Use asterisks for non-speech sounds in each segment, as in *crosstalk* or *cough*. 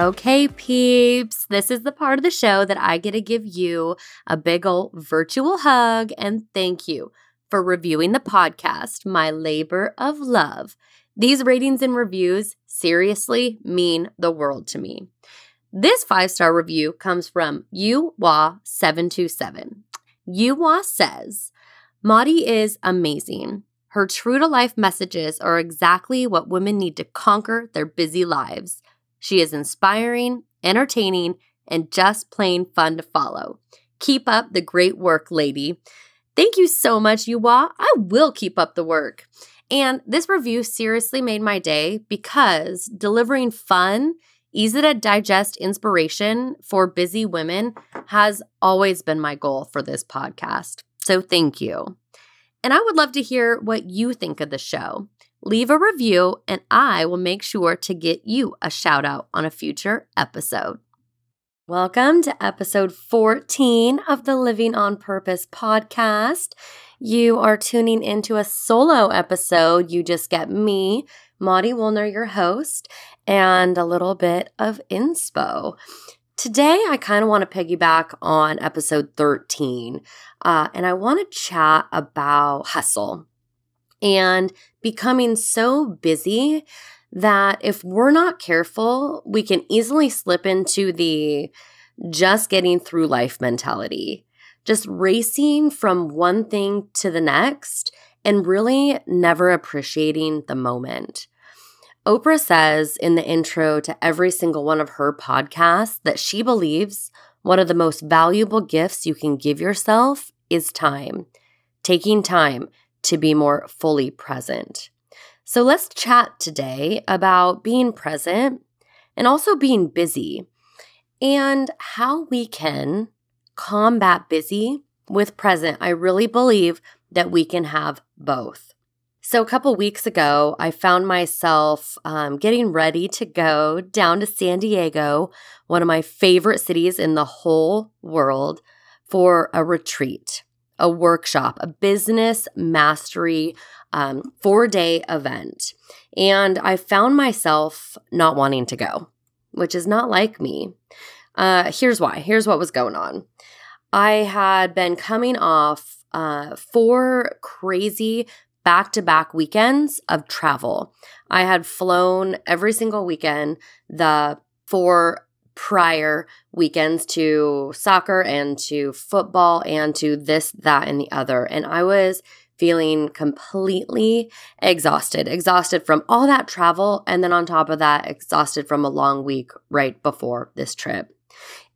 Okay, peeps, this is the part of the show that I get to give you a big ol' virtual hug and thank you for reviewing the podcast, My Labor of Love. These ratings and reviews seriously mean the world to me. This five star review comes from UWA727. UWA says, Maudie is amazing. Her true to life messages are exactly what women need to conquer their busy lives. She is inspiring, entertaining, and just plain fun to follow. Keep up the great work, lady. Thank you so much, Yuwa. I will keep up the work. And this review seriously made my day because delivering fun, easy to digest inspiration for busy women has always been my goal for this podcast. So thank you. And I would love to hear what you think of the show. Leave a review, and I will make sure to get you a shout out on a future episode. Welcome to episode 14 of the Living on Purpose podcast. You are tuning into a solo episode. You just get me, Maudie Woolner, your host, and a little bit of inspo. Today, I kind of want to piggyback on episode 13, uh, and I want to chat about hustle and becoming so busy that if we're not careful, we can easily slip into the just getting through life mentality, just racing from one thing to the next and really never appreciating the moment. Oprah says in the intro to every single one of her podcasts that she believes one of the most valuable gifts you can give yourself is time. Taking time to be more fully present. So let's chat today about being present and also being busy and how we can combat busy with present. I really believe that we can have both. So, a couple weeks ago, I found myself um, getting ready to go down to San Diego, one of my favorite cities in the whole world, for a retreat a workshop, a business mastery um, four day event. And I found myself not wanting to go, which is not like me. Uh, here's why. Here's what was going on. I had been coming off uh, four crazy back to back weekends of travel. I had flown every single weekend the four prior weekends to soccer and to football and to this, that, and the other. And I was feeling completely exhausted, exhausted from all that travel. And then on top of that, exhausted from a long week right before this trip.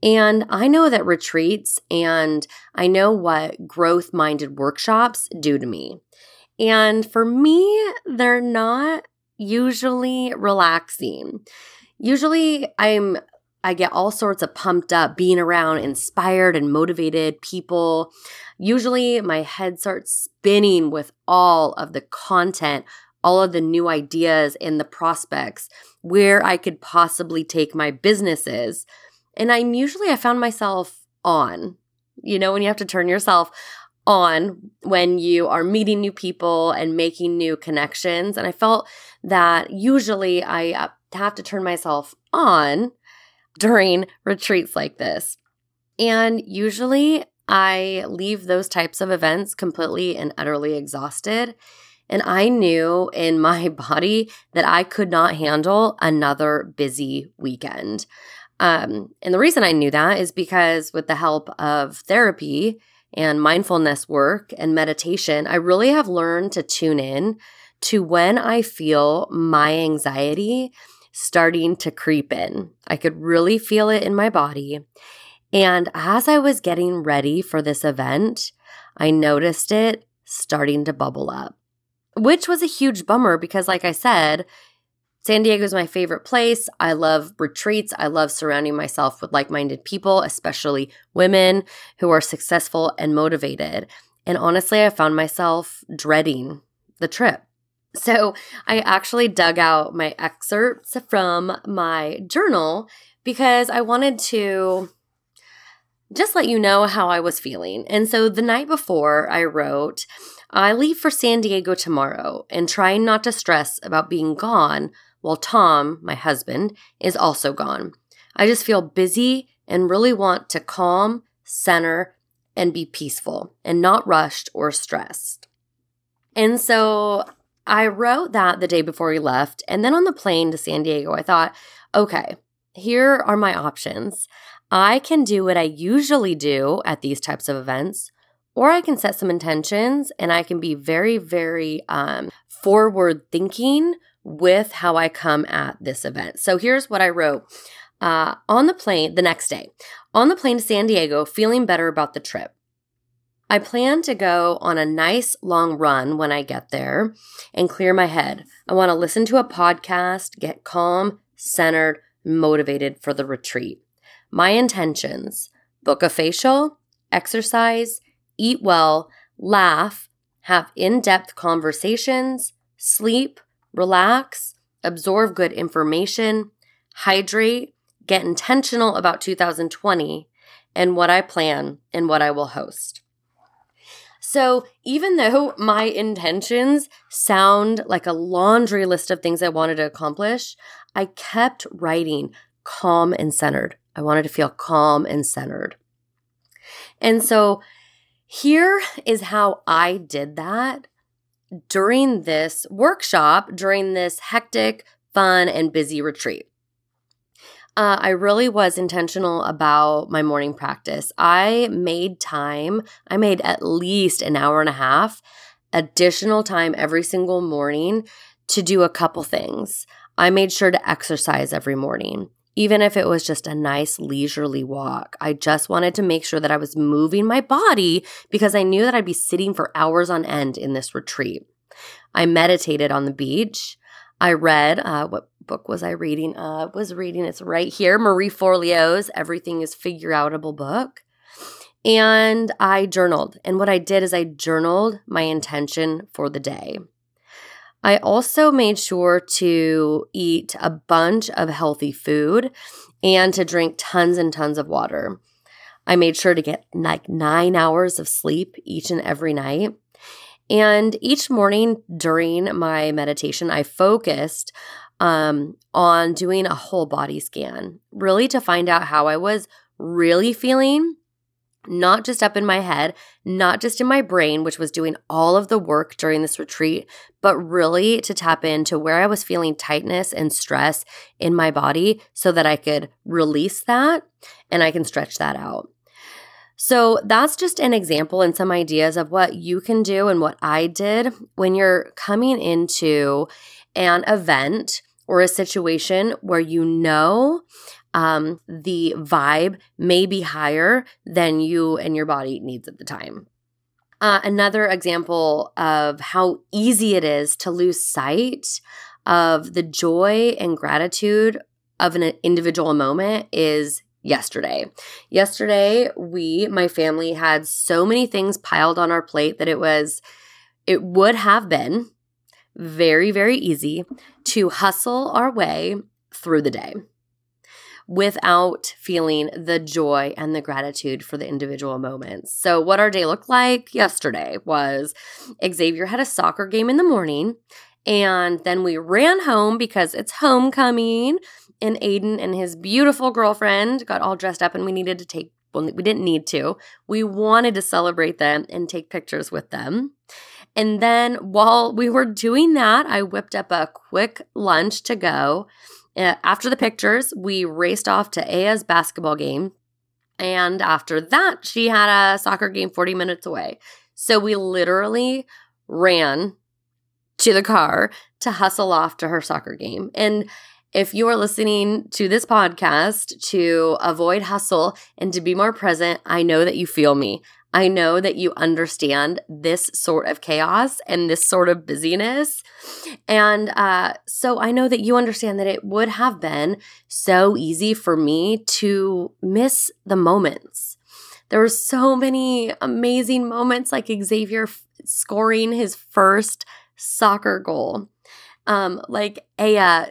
And I know that retreats and I know what growth minded workshops do to me. And for me, they're not usually relaxing. Usually, I'm I get all sorts of pumped up being around inspired and motivated people. Usually, my head starts spinning with all of the content, all of the new ideas and the prospects, where I could possibly take my businesses. And I'm usually, I found myself on, you know, when you have to turn yourself on when you are meeting new people and making new connections. And I felt that usually I uh, have to turn myself on during retreats like this. And usually I leave those types of events completely and utterly exhausted. And I knew in my *laughs* body that I could not handle another busy weekend. Um, and the reason I knew that is because with the help of therapy and mindfulness work and meditation, I really have learned to tune in to when I feel my anxiety starting to creep in. I could really feel it in my body. And as I was getting ready for this event, I noticed it starting to bubble up, which was a huge bummer because, like I said, San Diego is my favorite place. I love retreats. I love surrounding myself with like minded people, especially women who are successful and motivated. And honestly, I found myself dreading the trip. So I actually dug out my excerpts from my journal because I wanted to just let you know how I was feeling. And so the night before, I wrote, I leave for San Diego tomorrow and trying not to stress about being gone while Tom, my husband, is also gone. I just feel busy and really want to calm, center, and be peaceful and not rushed or stressed. And so I wrote that the day before we left. And then on the plane to San Diego, I thought, okay, here are my options. I can do what I usually do at these types of events, or I can set some intentions and I can be very, very um, forward thinking with how I come at this event. So here's what I wrote uh, on the plane the next day. On the plane to San Diego, feeling better about the trip. I plan to go on a nice long run when I get there and clear my head. I want to listen to a podcast, get calm, centered, motivated for the retreat. My intentions book a facial, exercise, eat well, laugh, have in depth conversations, sleep, relax, absorb good information, hydrate, get intentional about 2020 and what I plan and what I will host. So, even though my intentions sound like a laundry list of things I wanted to accomplish, I kept writing calm and centered. I wanted to feel calm and centered. And so, here is how I did that during this workshop, during this hectic, fun, and busy retreat. Uh, I really was intentional about my morning practice. I made time, I made at least an hour and a half additional time every single morning to do a couple things. I made sure to exercise every morning, even if it was just a nice leisurely walk. I just wanted to make sure that I was moving my body because I knew that I'd be sitting for hours on end in this retreat. I meditated on the beach. I read uh, what book was I reading? Uh, was reading it's right here, Marie Forleo's Everything is Figure Outable book. And I journaled. And what I did is I journaled my intention for the day. I also made sure to eat a bunch of healthy food and to drink tons and tons of water. I made sure to get like nine hours of sleep each and every night. And each morning during my meditation, I focused um, on doing a whole body scan, really to find out how I was really feeling, not just up in my head, not just in my brain, which was doing all of the work during this retreat, but really to tap into where I was feeling tightness and stress in my body so that I could release that and I can stretch that out. So that's just an example and some ideas of what you can do and what I did when you're coming into an event or a situation where you know um, the vibe may be higher than you and your body needs at the time. Uh, another example of how easy it is to lose sight of the joy and gratitude of an individual moment is yesterday. Yesterday, we, my family, had so many things piled on our plate that it was, it would have been very, very easy to hustle our way through the day without feeling the joy and the gratitude for the individual moments. So, what our day looked like yesterday was Xavier had a soccer game in the morning, and then we ran home because it's homecoming and Aiden and his beautiful girlfriend got all dressed up and we needed to take well we didn't need to. We wanted to celebrate them and take pictures with them. And then while we were doing that, I whipped up a quick lunch to go. Uh, after the pictures, we raced off to Aya's basketball game. And after that, she had a soccer game 40 minutes away. So we literally ran to the car to hustle off to her soccer game. And if you are listening to this podcast to avoid hustle and to be more present, I know that you feel me. I know that you understand this sort of chaos and this sort of busyness. And uh, so I know that you understand that it would have been so easy for me to miss the moments. There were so many amazing moments, like Xavier f- scoring his first soccer goal. Um, like Aya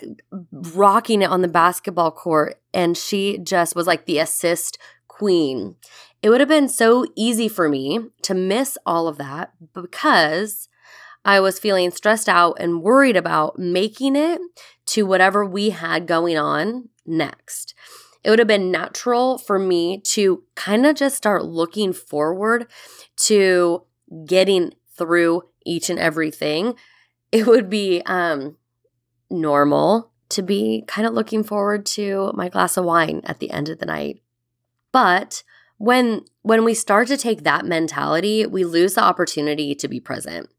rocking it on the basketball court, and she just was like the assist queen. It would have been so easy for me to miss all of that because I was feeling stressed out and worried about making it to whatever we had going on next. It would have been natural for me to kind of just start looking forward to getting through each and everything. It would be um, normal to be kind of looking forward to my glass of wine at the end of the night. But when when we start to take that mentality, we lose the opportunity to be present.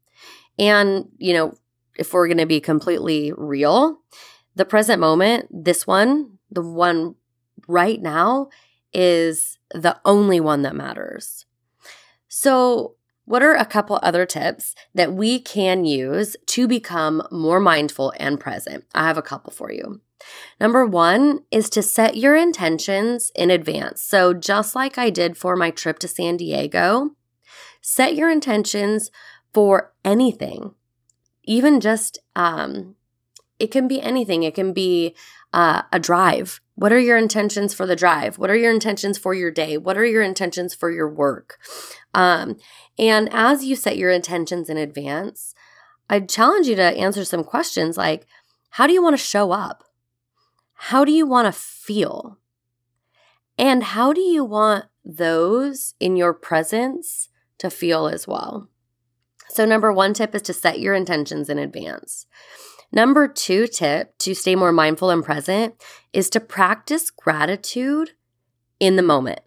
And, you know, if we're going to be completely real, the present moment, this one, the one right now is the only one that matters. So, what are a couple other tips that we can use to become more mindful and present? I have a couple for you. Number one is to set your intentions in advance. So, just like I did for my trip to San Diego, set your intentions for anything, even just, um, it can be anything. It can be uh, a drive. What are your intentions for the drive? What are your intentions for your day? What are your intentions for your work? Um, and as you set your intentions in advance, I challenge you to answer some questions like, how do you want to show up? How do you want to feel? And how do you want those in your presence to feel as well? So, number one tip is to set your intentions in advance. Number two tip to stay more mindful and present is to practice gratitude in the moment.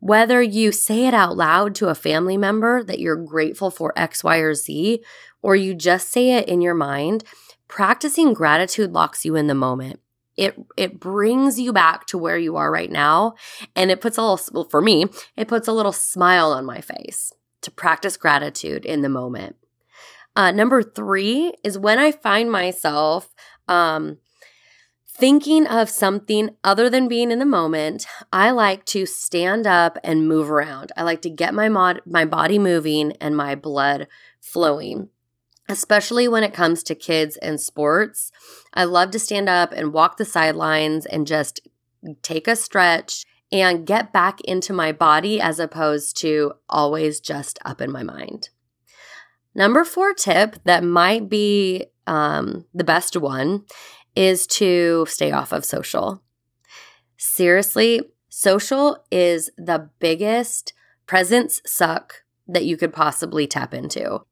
Whether you say it out loud to a family member that you're grateful for X, Y, or Z, or you just say it in your mind, practicing gratitude locks you in the moment. It it brings you back to where you are right now and it puts a little well, for me, it puts a little smile on my face to practice gratitude in the moment. Uh, number three is when I find myself um, thinking of something other than being in the moment, I like to stand up and move around. I like to get my mod- my body moving and my blood flowing especially when it comes to kids and sports. I love to stand up and walk the sidelines and just take a stretch and get back into my body as opposed to always just up in my mind. Number four tip that might be um, the best one is to stay off of social. Seriously, social is the biggest presence suck that you could possibly tap into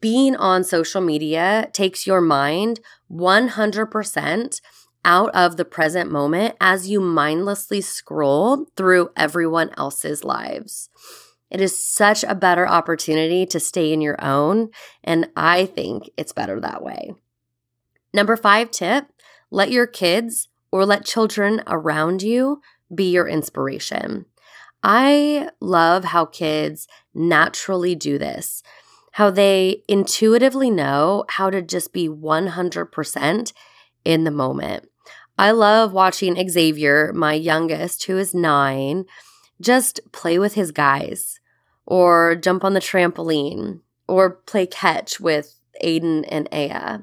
being on social media takes your mind 100% out of the present moment as you mindlessly scroll through everyone else's lives. It is such a better opportunity to stay in your own, and I think it's better that way. Number five tip let your kids or let children around you be your inspiration. I love how kids naturally do this how they intuitively know how to just be 100% in the moment. I love watching Xavier, my youngest, who is nine, just play with his guys or jump on the trampoline or play catch with Aiden and Aya.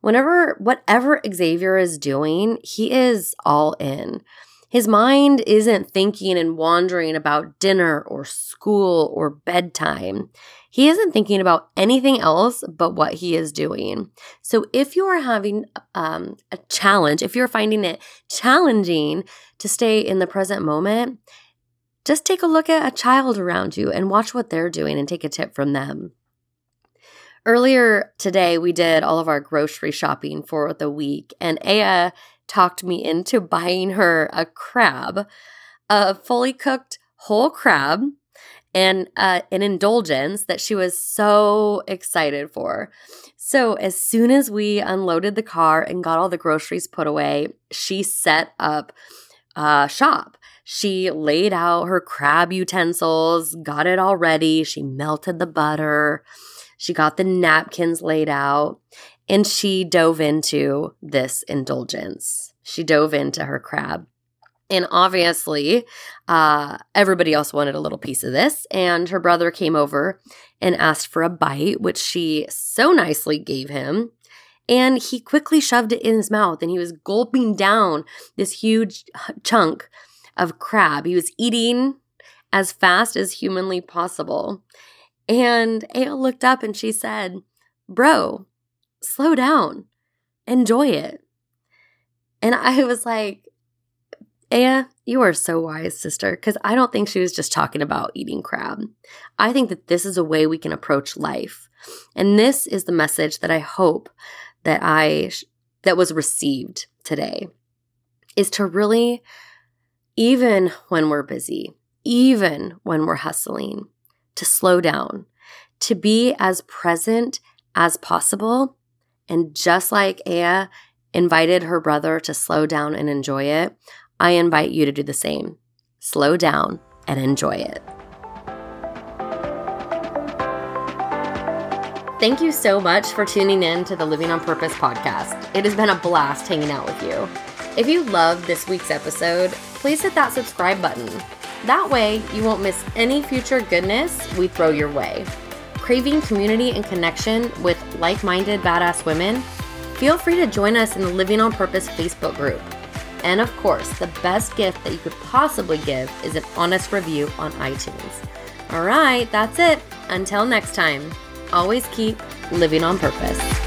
Whenever, whatever Xavier is doing, he is all in. His mind isn't thinking and wandering about dinner or school or bedtime. He isn't thinking about anything else but what he is doing. So if you are having um, a challenge, if you're finding it challenging to stay in the present moment, just take a look at a child around you and watch what they're doing and take a tip from them. Earlier today, we did all of our grocery shopping for the week, and Aya talked me into buying her a crab, a fully cooked whole crab, and uh, an indulgence that she was so excited for. So, as soon as we unloaded the car and got all the groceries put away, she set up uh, shop. She laid out her crab utensils, got it all ready. She melted the butter. She got the napkins laid out and she dove into this indulgence. She dove into her crab. And obviously, uh, everybody else wanted a little piece of this. And her brother came over and asked for a bite, which she so nicely gave him. And he quickly shoved it in his mouth and he was gulping down this huge chunk of crab. He was eating as fast as humanly possible. And Aya looked up and she said, Bro, slow down, enjoy it. And I was like, Aya, you are so wise, sister, because I don't think she was just talking about eating crab. I think that this is a way we can approach life. And this is the message that I hope that I that was received today is to really even when we're busy, even when we're hustling, to slow down, to be as present as possible. And just like Aya invited her brother to slow down and enjoy it, I invite you to do the same. Slow down and enjoy it. Thank you so much for tuning in to the Living on Purpose podcast. It has been a blast hanging out with you. If you loved this week's episode, please hit that subscribe button. That way, you won't miss any future goodness we throw your way. Craving community and connection with like minded badass women? Feel free to join us in the Living on Purpose Facebook group. And of course, the best gift that you could possibly give is an honest review on iTunes. All right, that's it. Until next time always keep living on purpose.